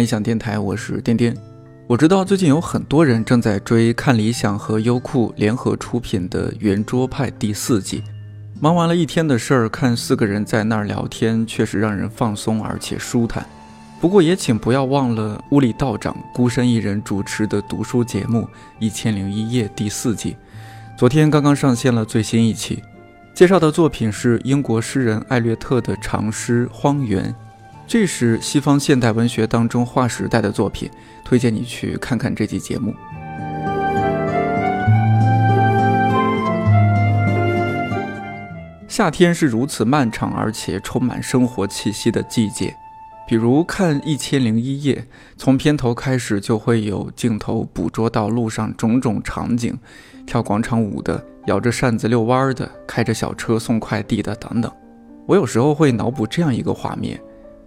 理想电台，我是颠颠。我知道最近有很多人正在追看理想和优酷联合出品的《圆桌派》第四季。忙完了一天的事儿，看四个人在那儿聊天，确实让人放松而且舒坦。不过也请不要忘了屋里道长孤身一人主持的读书节目《一千零一夜》第四季，昨天刚刚上线了最新一期，介绍的作品是英国诗人艾略特的长诗《荒原》。这是西方现代文学当中划时代的作品，推荐你去看看这期节目。夏天是如此漫长而且充满生活气息的季节，比如看《一千零一夜》，从片头开始就会有镜头捕捉到路上种种场景：跳广场舞的、摇着扇子遛弯的、开着小车送快递的等等。我有时候会脑补这样一个画面。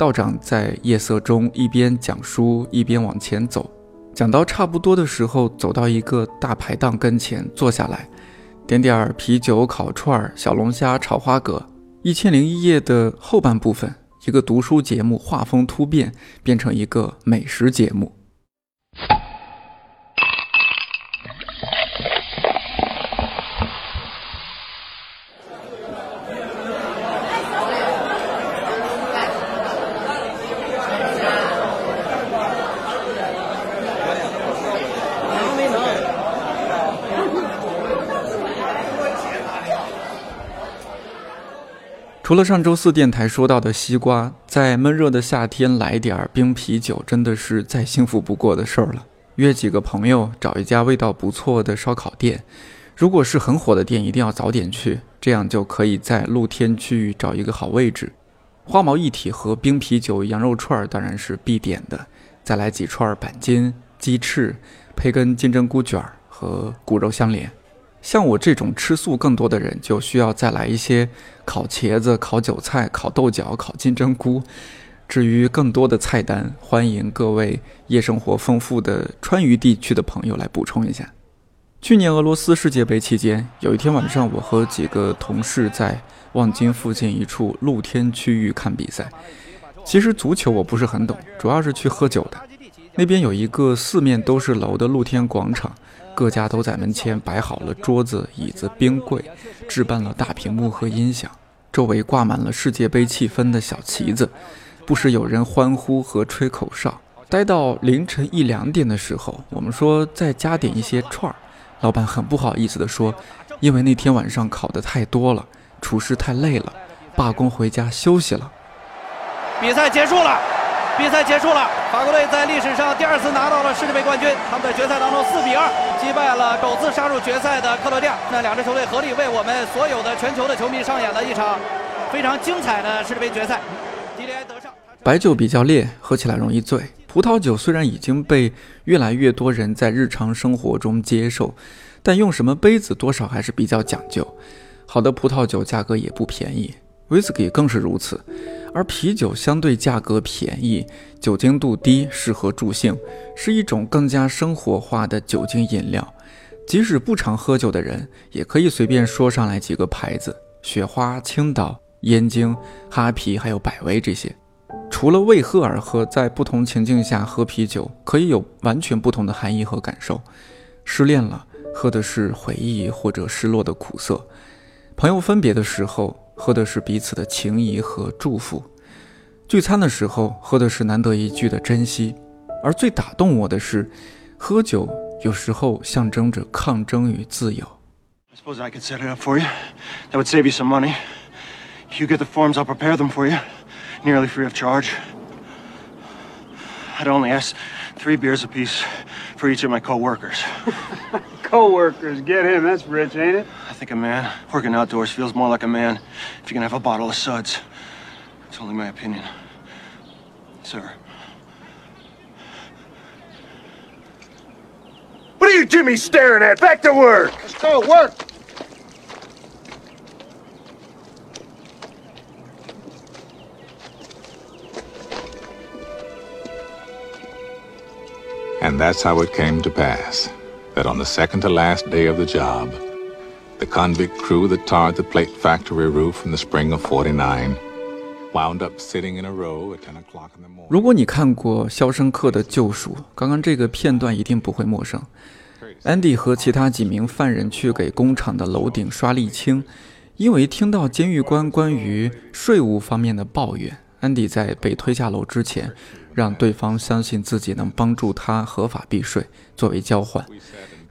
道长在夜色中一边讲书一边往前走，讲到差不多的时候，走到一个大排档跟前坐下来，点点儿啤酒、烤串、小龙虾、炒花蛤。一千零一夜的后半部分，一个读书节目画风突变，变成一个美食节目。除了上周四电台说到的西瓜，在闷热的夏天来点儿冰啤酒，真的是再幸福不过的事儿了。约几个朋友，找一家味道不错的烧烤店，如果是很火的店，一定要早点去，这样就可以在露天区域找一个好位置。花毛一体和冰啤酒、羊肉串当然是必点的，再来几串板筋、鸡翅，配根金针菇卷儿和骨肉相连。像我这种吃素更多的人，就需要再来一些烤茄子、烤韭菜、烤豆角、烤金针菇。至于更多的菜单，欢迎各位夜生活丰富的川渝地区的朋友来补充一下。去年俄罗斯世界杯期间，有一天晚上，我和几个同事在望京附近一处露天区域看比赛。其实足球我不是很懂，主要是去喝酒的。那边有一个四面都是楼的露天广场。各家都在门前摆好了桌子、椅子、冰柜，置办了大屏幕和音响，周围挂满了世界杯气氛的小旗子，不时有人欢呼和吹口哨。待到凌晨一两点的时候，我们说再加点一些串儿，老板很不好意思地说，因为那天晚上烤的太多了，厨师太累了，罢工回家休息了。比赛结束了。比赛结束了，法国队在历史上第二次拿到了世界杯冠军。他们在决赛当中四比二击败了首次杀入决赛的克罗地亚。那两支球队合力为我们所有的全球的球迷上演了一场非常精彩的世界杯决赛。吉连德尚，白酒比较烈，喝起来容易醉。葡萄酒虽然已经被越来越多人在日常生活中接受，但用什么杯子多少还是比较讲究。好的葡萄酒价格也不便宜。威士忌更是如此，而啤酒相对价格便宜，酒精度低，适合助兴，是一种更加生活化的酒精饮料。即使不常喝酒的人，也可以随便说上来几个牌子：雪花、青岛、燕京、哈啤，还有百威这些。除了为喝而喝，在不同情境下喝啤酒，可以有完全不同的含义和感受。失恋了，喝的是回忆或者失落的苦涩；朋友分别的时候。喝的是彼此的情谊和祝福，聚餐的时候喝的是难得一聚的珍惜，而最打动我的是，喝酒有时候象征着抗争与自由。I suppose I could set it up for you. That would save you some money. You get the forms, I'll prepare them for you, nearly free of charge. I'd only ask three beers apiece for each of my co-workers. Co-workers, get him. That's rich, ain't it? I think a man working outdoors feels more like a man if you can have a bottle of suds. It's only my opinion. Sir. What are you Jimmy staring at? Back to work! Let's go, work! And that's how it came to pass that on the second to last day of the job, the convict crew that tarred the plate factory roof in the spring of 49 wound up sitting in a row at 10 o'clock in the morning. 如果你看过《肖申克的救赎》，刚刚这个片段一定不会陌生。安迪和其他几名犯人去给工厂的楼顶刷沥青，因为听到监狱官关于税务方面的抱怨，安迪在被推下楼之前，让对方相信自己能帮助他合法避税。作为交换，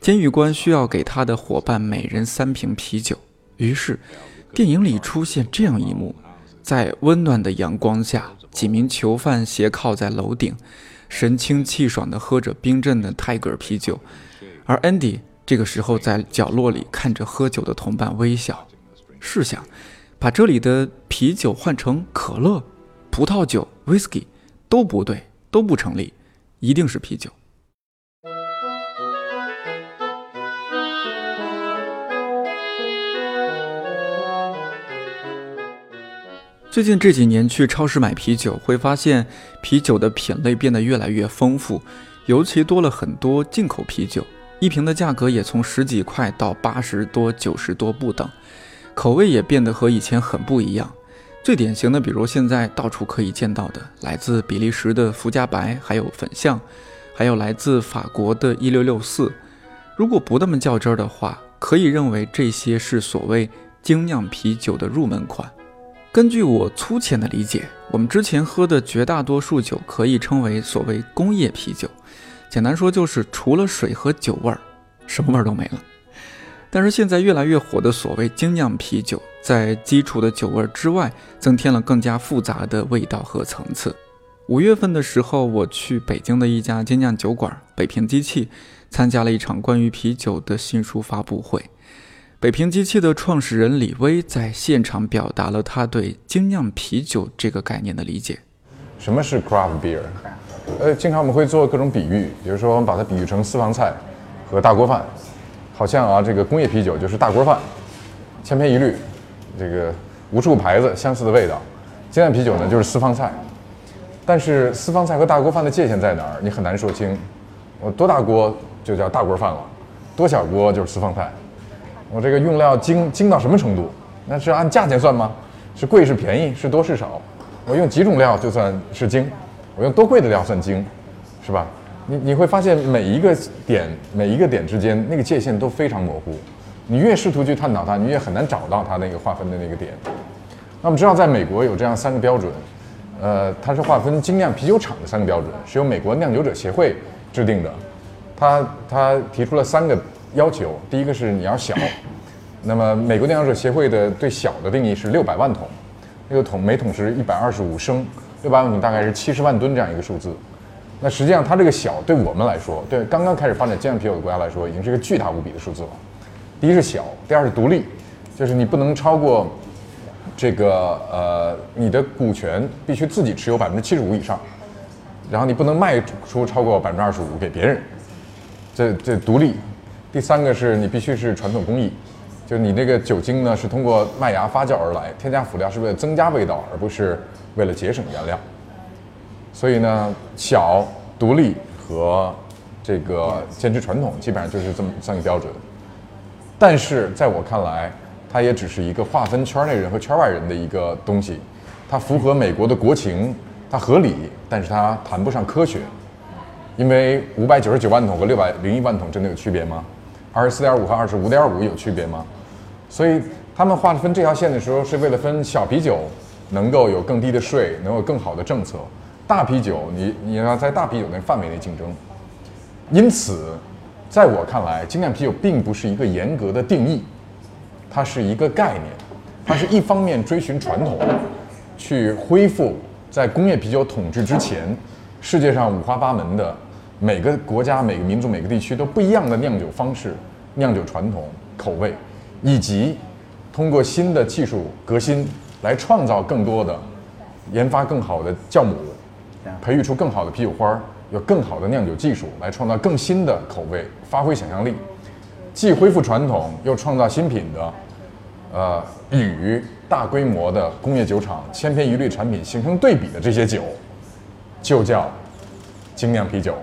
监狱官需要给他的伙伴每人三瓶啤酒。于是，电影里出现这样一幕：在温暖的阳光下，几名囚犯斜靠在楼顶，神清气爽地喝着冰镇的泰戈尔啤酒。而 Andy 这个时候在角落里看着喝酒的同伴微笑。试想，把这里的啤酒换成可乐、葡萄酒、whisky，都不对，都不成立，一定是啤酒。最近这几年去超市买啤酒，会发现啤酒的品类变得越来越丰富，尤其多了很多进口啤酒。一瓶的价格也从十几块到八十多、九十多不等，口味也变得和以前很不一样。最典型的，比如现在到处可以见到的，来自比利时的福加白，还有粉象，还有来自法国的一六六四。如果不那么较真儿的话，可以认为这些是所谓精酿啤酒的入门款。根据我粗浅的理解，我们之前喝的绝大多数酒可以称为所谓工业啤酒。简单说就是除了水和酒味儿，什么味儿都没了。但是现在越来越火的所谓精酿啤酒，在基础的酒味之外，增添了更加复杂的味道和层次。五月份的时候，我去北京的一家精酿酒馆——北平机器，参加了一场关于啤酒的新书发布会。北平机器的创始人李威在现场表达了他对精酿啤酒这个概念的理解。什么是 craft beer？呃，经常我们会做各种比喻，比如说我们把它比喻成私房菜和大锅饭，好像啊，这个工业啤酒就是大锅饭，千篇一律，这个无数牌子相似的味道。精酿啤酒呢就是私房菜，但是私房菜和大锅饭的界限在哪儿？你很难说清。我多大锅就叫大锅饭了，多小锅就是私房菜。我这个用料精精到什么程度？那是按价钱算吗？是贵是便宜？是多是少？我用几种料就算是精？我用多贵的料算精，是吧？你你会发现每一个点每一个点之间那个界限都非常模糊，你越试图去探讨它，你越很难找到它那个划分的那个点。那我们知道，在美国有这样三个标准，呃，它是划分精酿啤酒厂的三个标准，是由美国酿酒者协会制定的。他他提出了三个要求，第一个是你要小，那么美国酿酒者协会的对小的定义是六百万桶，那个桶每桶是一百二十五升。六百万桶大概是七十万吨这样一个数字，那实际上它这个小对我们来说，对刚刚开始发展精酿啤酒的国家来说，已经是一个巨大无比的数字了。第一是小，第二是独立，就是你不能超过这个呃你的股权必须自己持有百分之七十五以上，然后你不能卖出超过百分之二十五给别人，这这独立。第三个是你必须是传统工艺，就是你那个酒精呢是通过麦芽发酵而来，添加辅料是为了增加味道，而不是。为了节省原料，所以呢，小、独立和这个坚持传统，基本上就是这么三个标准。但是在我看来，它也只是一个划分圈内人和圈外人的一个东西。它符合美国的国情，它合理，但是它谈不上科学。因为五百九十九万桶和六百零一万桶真的有区别吗？二十四点五和二十五点五有区别吗？所以他们划分这条线的时候，是为了分小啤酒。能够有更低的税，能有更好的政策。大啤酒，你你要在大啤酒那范围内竞争。因此，在我看来，精酿啤酒并不是一个严格的定义，它是一个概念。它是一方面追寻传统，去恢复在工业啤酒统治之前，世界上五花八门的每个国家、每个民族、每个地区都不一样的酿酒方式、酿酒传统、口味，以及通过新的技术革新。来创造更多的，研发更好的酵母，培育出更好的啤酒花，有更好的酿酒技术，来创造更新的口味，发挥想象力，既恢复传统又创造新品的，呃，与大规模的工业酒厂千篇一律产品形成对比的这些酒，就叫精酿啤酒。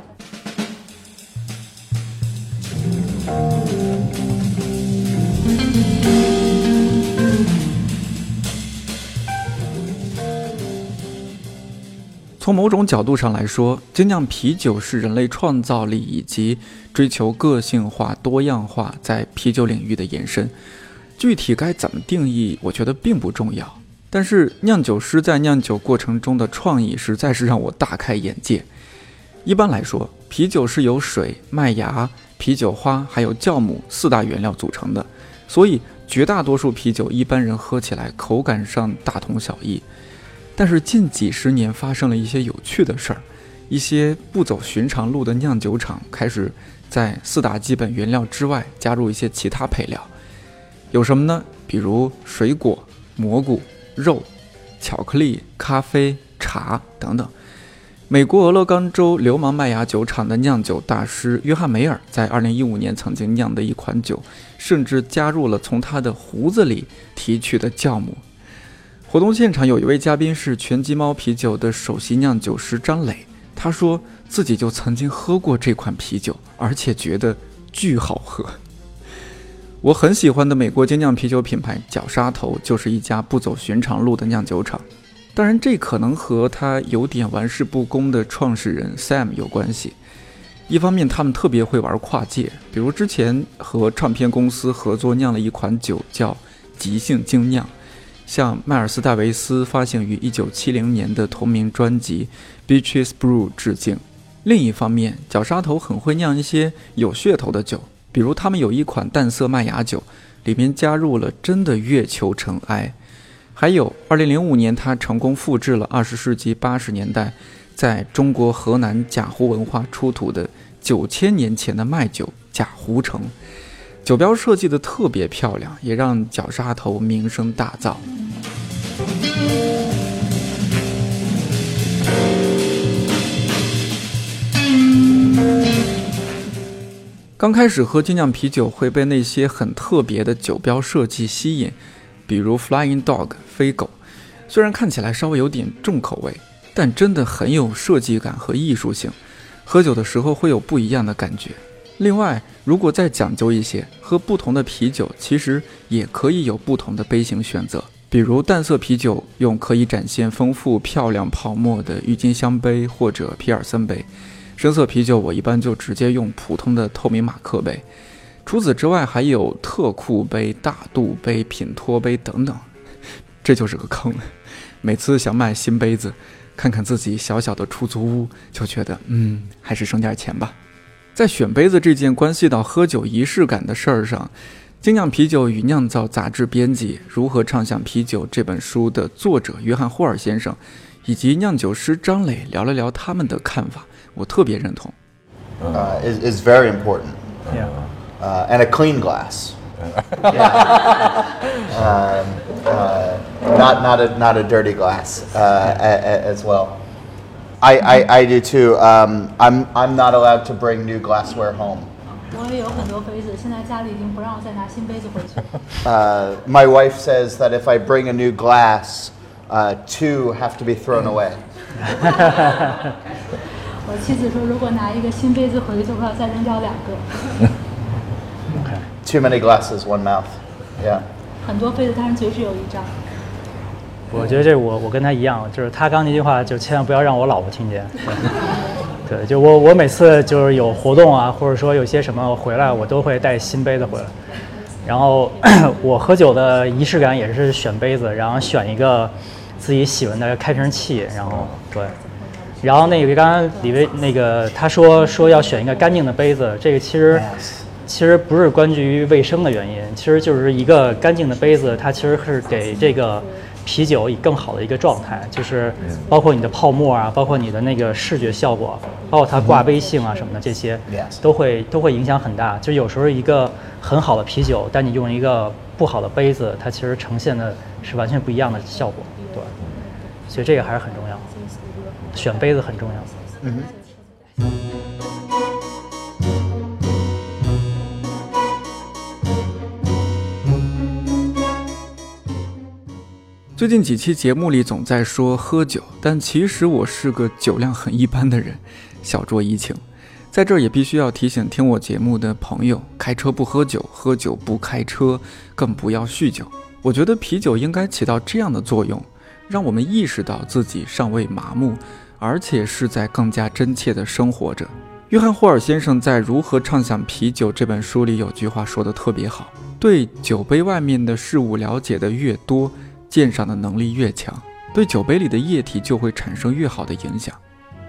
从某种角度上来说，精酿啤酒是人类创造力以及追求个性化、多样化在啤酒领域的延伸。具体该怎么定义，我觉得并不重要。但是酿酒师在酿酒过程中的创意，实在是让我大开眼界。一般来说，啤酒是由水、麦芽、啤酒花还有酵母四大原料组成的，所以绝大多数啤酒一般人喝起来口感上大同小异。但是近几十年发生了一些有趣的事儿，一些不走寻常路的酿酒厂开始在四大基本原料之外加入一些其他配料，有什么呢？比如水果、蘑菇、肉、巧克力、咖啡、茶等等。美国俄勒冈州流氓麦芽酒厂的酿酒大师约翰梅尔在2015年曾经酿的一款酒，甚至加入了从他的胡子里提取的酵母。活动现场有一位嘉宾是全鸡猫啤酒的首席酿酒师张磊，他说自己就曾经喝过这款啤酒，而且觉得巨好喝。我很喜欢的美国精酿啤酒品牌角鲨头就是一家不走寻常路的酿酒厂，当然这可能和他有点玩世不恭的创始人 Sam 有关系。一方面他们特别会玩跨界，比如之前和唱片公司合作酿了一款酒叫即兴精酿。向迈尔斯·戴维斯发行于1970年的同名专辑《Beaches Brew》致敬。另一方面，角鲨头很会酿一些有噱头的酒，比如他们有一款淡色麦芽酒，里面加入了真的月球尘埃。还有，2005年他成功复制了20世纪80年代在中国河南贾湖文化出土的9000年前的麦酒贾湖城。酒标设计的特别漂亮，也让角杀头名声大噪。刚开始喝精酿啤酒会被那些很特别的酒标设计吸引，比如 Flying Dog 飞狗，虽然看起来稍微有点重口味，但真的很有设计感和艺术性，喝酒的时候会有不一样的感觉。另外，如果再讲究一些，喝不同的啤酒其实也可以有不同的杯型选择。比如淡色啤酒用可以展现丰富漂亮泡沫的郁金香杯或者皮尔森杯，深色啤酒我一般就直接用普通的透明马克杯。除此之外，还有特酷杯、大肚杯、品托杯等等，这就是个坑。每次想买新杯子，看看自己小小的出租屋，就觉得嗯，还是省点钱吧。在选杯子这件关系到喝酒仪式感的事儿上，《精酿啤酒与酿造》杂志编辑《如何畅想啤酒》这本书的作者约翰霍尔先生，以及酿酒师张磊聊了聊他们的看法，我特别认同。Uh, is, is very important. Yeah. Uh, and a clean glass. yeah. um, uh, not, not, a, not a dirty glass uh, a, a, as well. I, I, I do too. Um, I'm, I'm not allowed to bring new glassware home. 我也有很多杯子，现在家里已经不让我再拿新杯子回去。 Uh, my wife says that if I bring a new glass, uh, two have to be thrown away. 我妻子说，如果拿一个新杯子回去，我要再扔掉两个。 Too many glasses, one mouth. Yeah. 很多杯子，但是嘴只有一张。 我觉得这我我跟他一样，就是他刚那句话，就千万不要让我老婆听见。对，对就我我每次就是有活动啊，或者说有些什么回来，我都会带新杯子回来。然后 我喝酒的仪式感也是选杯子，然后选一个自己喜欢的开瓶器，然后对。然后那个刚刚李威那个他说说要选一个干净的杯子，这个其实其实不是关于卫生的原因，其实就是一个干净的杯子，它其实是给这个啤酒以更好的一个状态，就是包括你的泡沫啊，包括你的那个视觉效果，包括它挂杯性啊什么的，这些都会都会影响很大。就有时候一个很好的啤酒，但你用一个不好的杯子，它其实呈现的是完全不一样的效果。对，所以这个还是很重要，选杯子很重要。最近几期节目里总在说喝酒，但其实我是个酒量很一般的人，小酌怡情。在这儿也必须要提醒听我节目的朋友：开车不喝酒，喝酒不开车，更不要酗酒。我觉得啤酒应该起到这样的作用，让我们意识到自己尚未麻木，而且是在更加真切地生活着。约翰霍尔先生在《如何畅想啤酒》这本书里有句话说的特别好：对酒杯外面的事物了解的越多，鉴赏的能力越强，对酒杯里的液体就会产生越好的影响。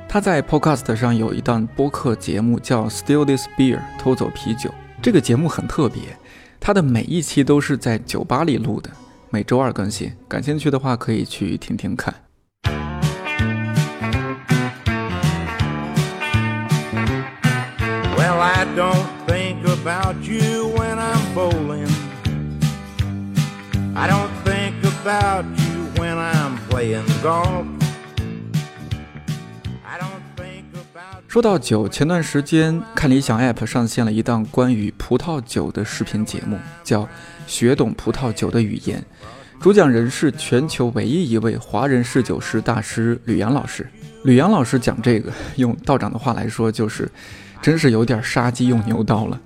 他在 Podcast 上有一档播客节目叫《Steal This Beer》，偷走啤酒。这个节目很特别，他的每一期都是在酒吧里录的，每周二更新。感兴趣的话可以去听听看。I don't think about you when I'm bowling. I don't about you when I'm playing golf. 说到酒，前段时间看理想 App 上线了一档关于葡萄酒的视频节目，叫《学懂葡萄酒的语言》，主讲人是全球唯一一位华人侍酒师大师吕阳老师。吕阳老师讲这个，用道长的话来说，就是真是有点杀鸡用牛刀了。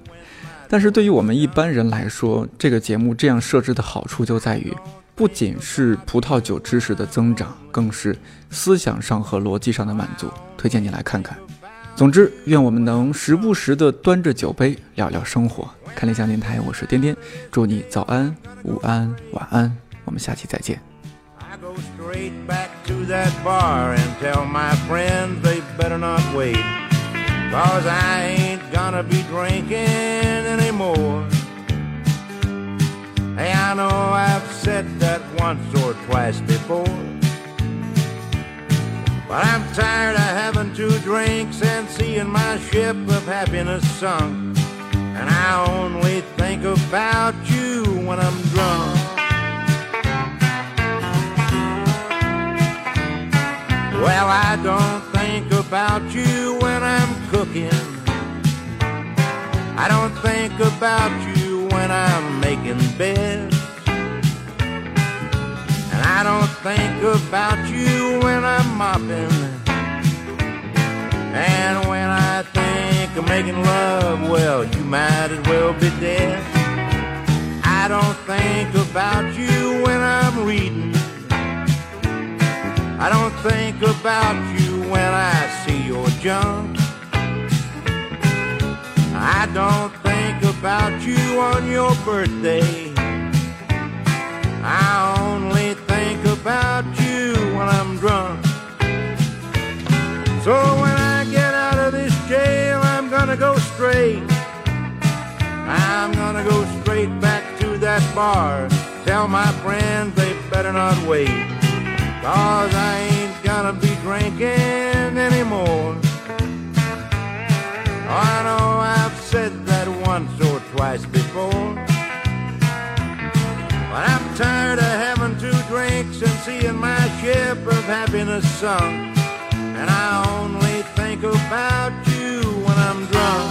但是对于我们一般人来说，这个节目这样设置的好处就在于，不仅是葡萄酒知识的增长，更是思想上和逻辑上的满足。推荐你来看看。总之，愿我们能时不时地端着酒杯聊聊生活。看理想电台，我是颠颠，祝你早安、午安、晚安，我们下期再见。I go Hey, I know I've said that once or twice before. But I'm tired of having two drinks and seeing my ship of happiness sunk. And I only think about you when I'm drunk. Well, I don't think about you when I'm cooking. I don't think about you when I'm making beds. And I don't think about you when I'm mopping. And when I think of making love, well, you might as well be dead. I don't think about you when I'm reading. I don't think about you when I see your junk. I don't think about you on your birthday. I only think about you when I'm drunk. So when I get out of this jail, I'm gonna go straight. I'm gonna go straight back to that bar. Tell my friends they better not wait. Cause I ain't gonna be drinking anymore. Once or twice before. But I'm tired of having two drinks and seeing my ship of happiness sunk. And I only think about you when I'm drunk.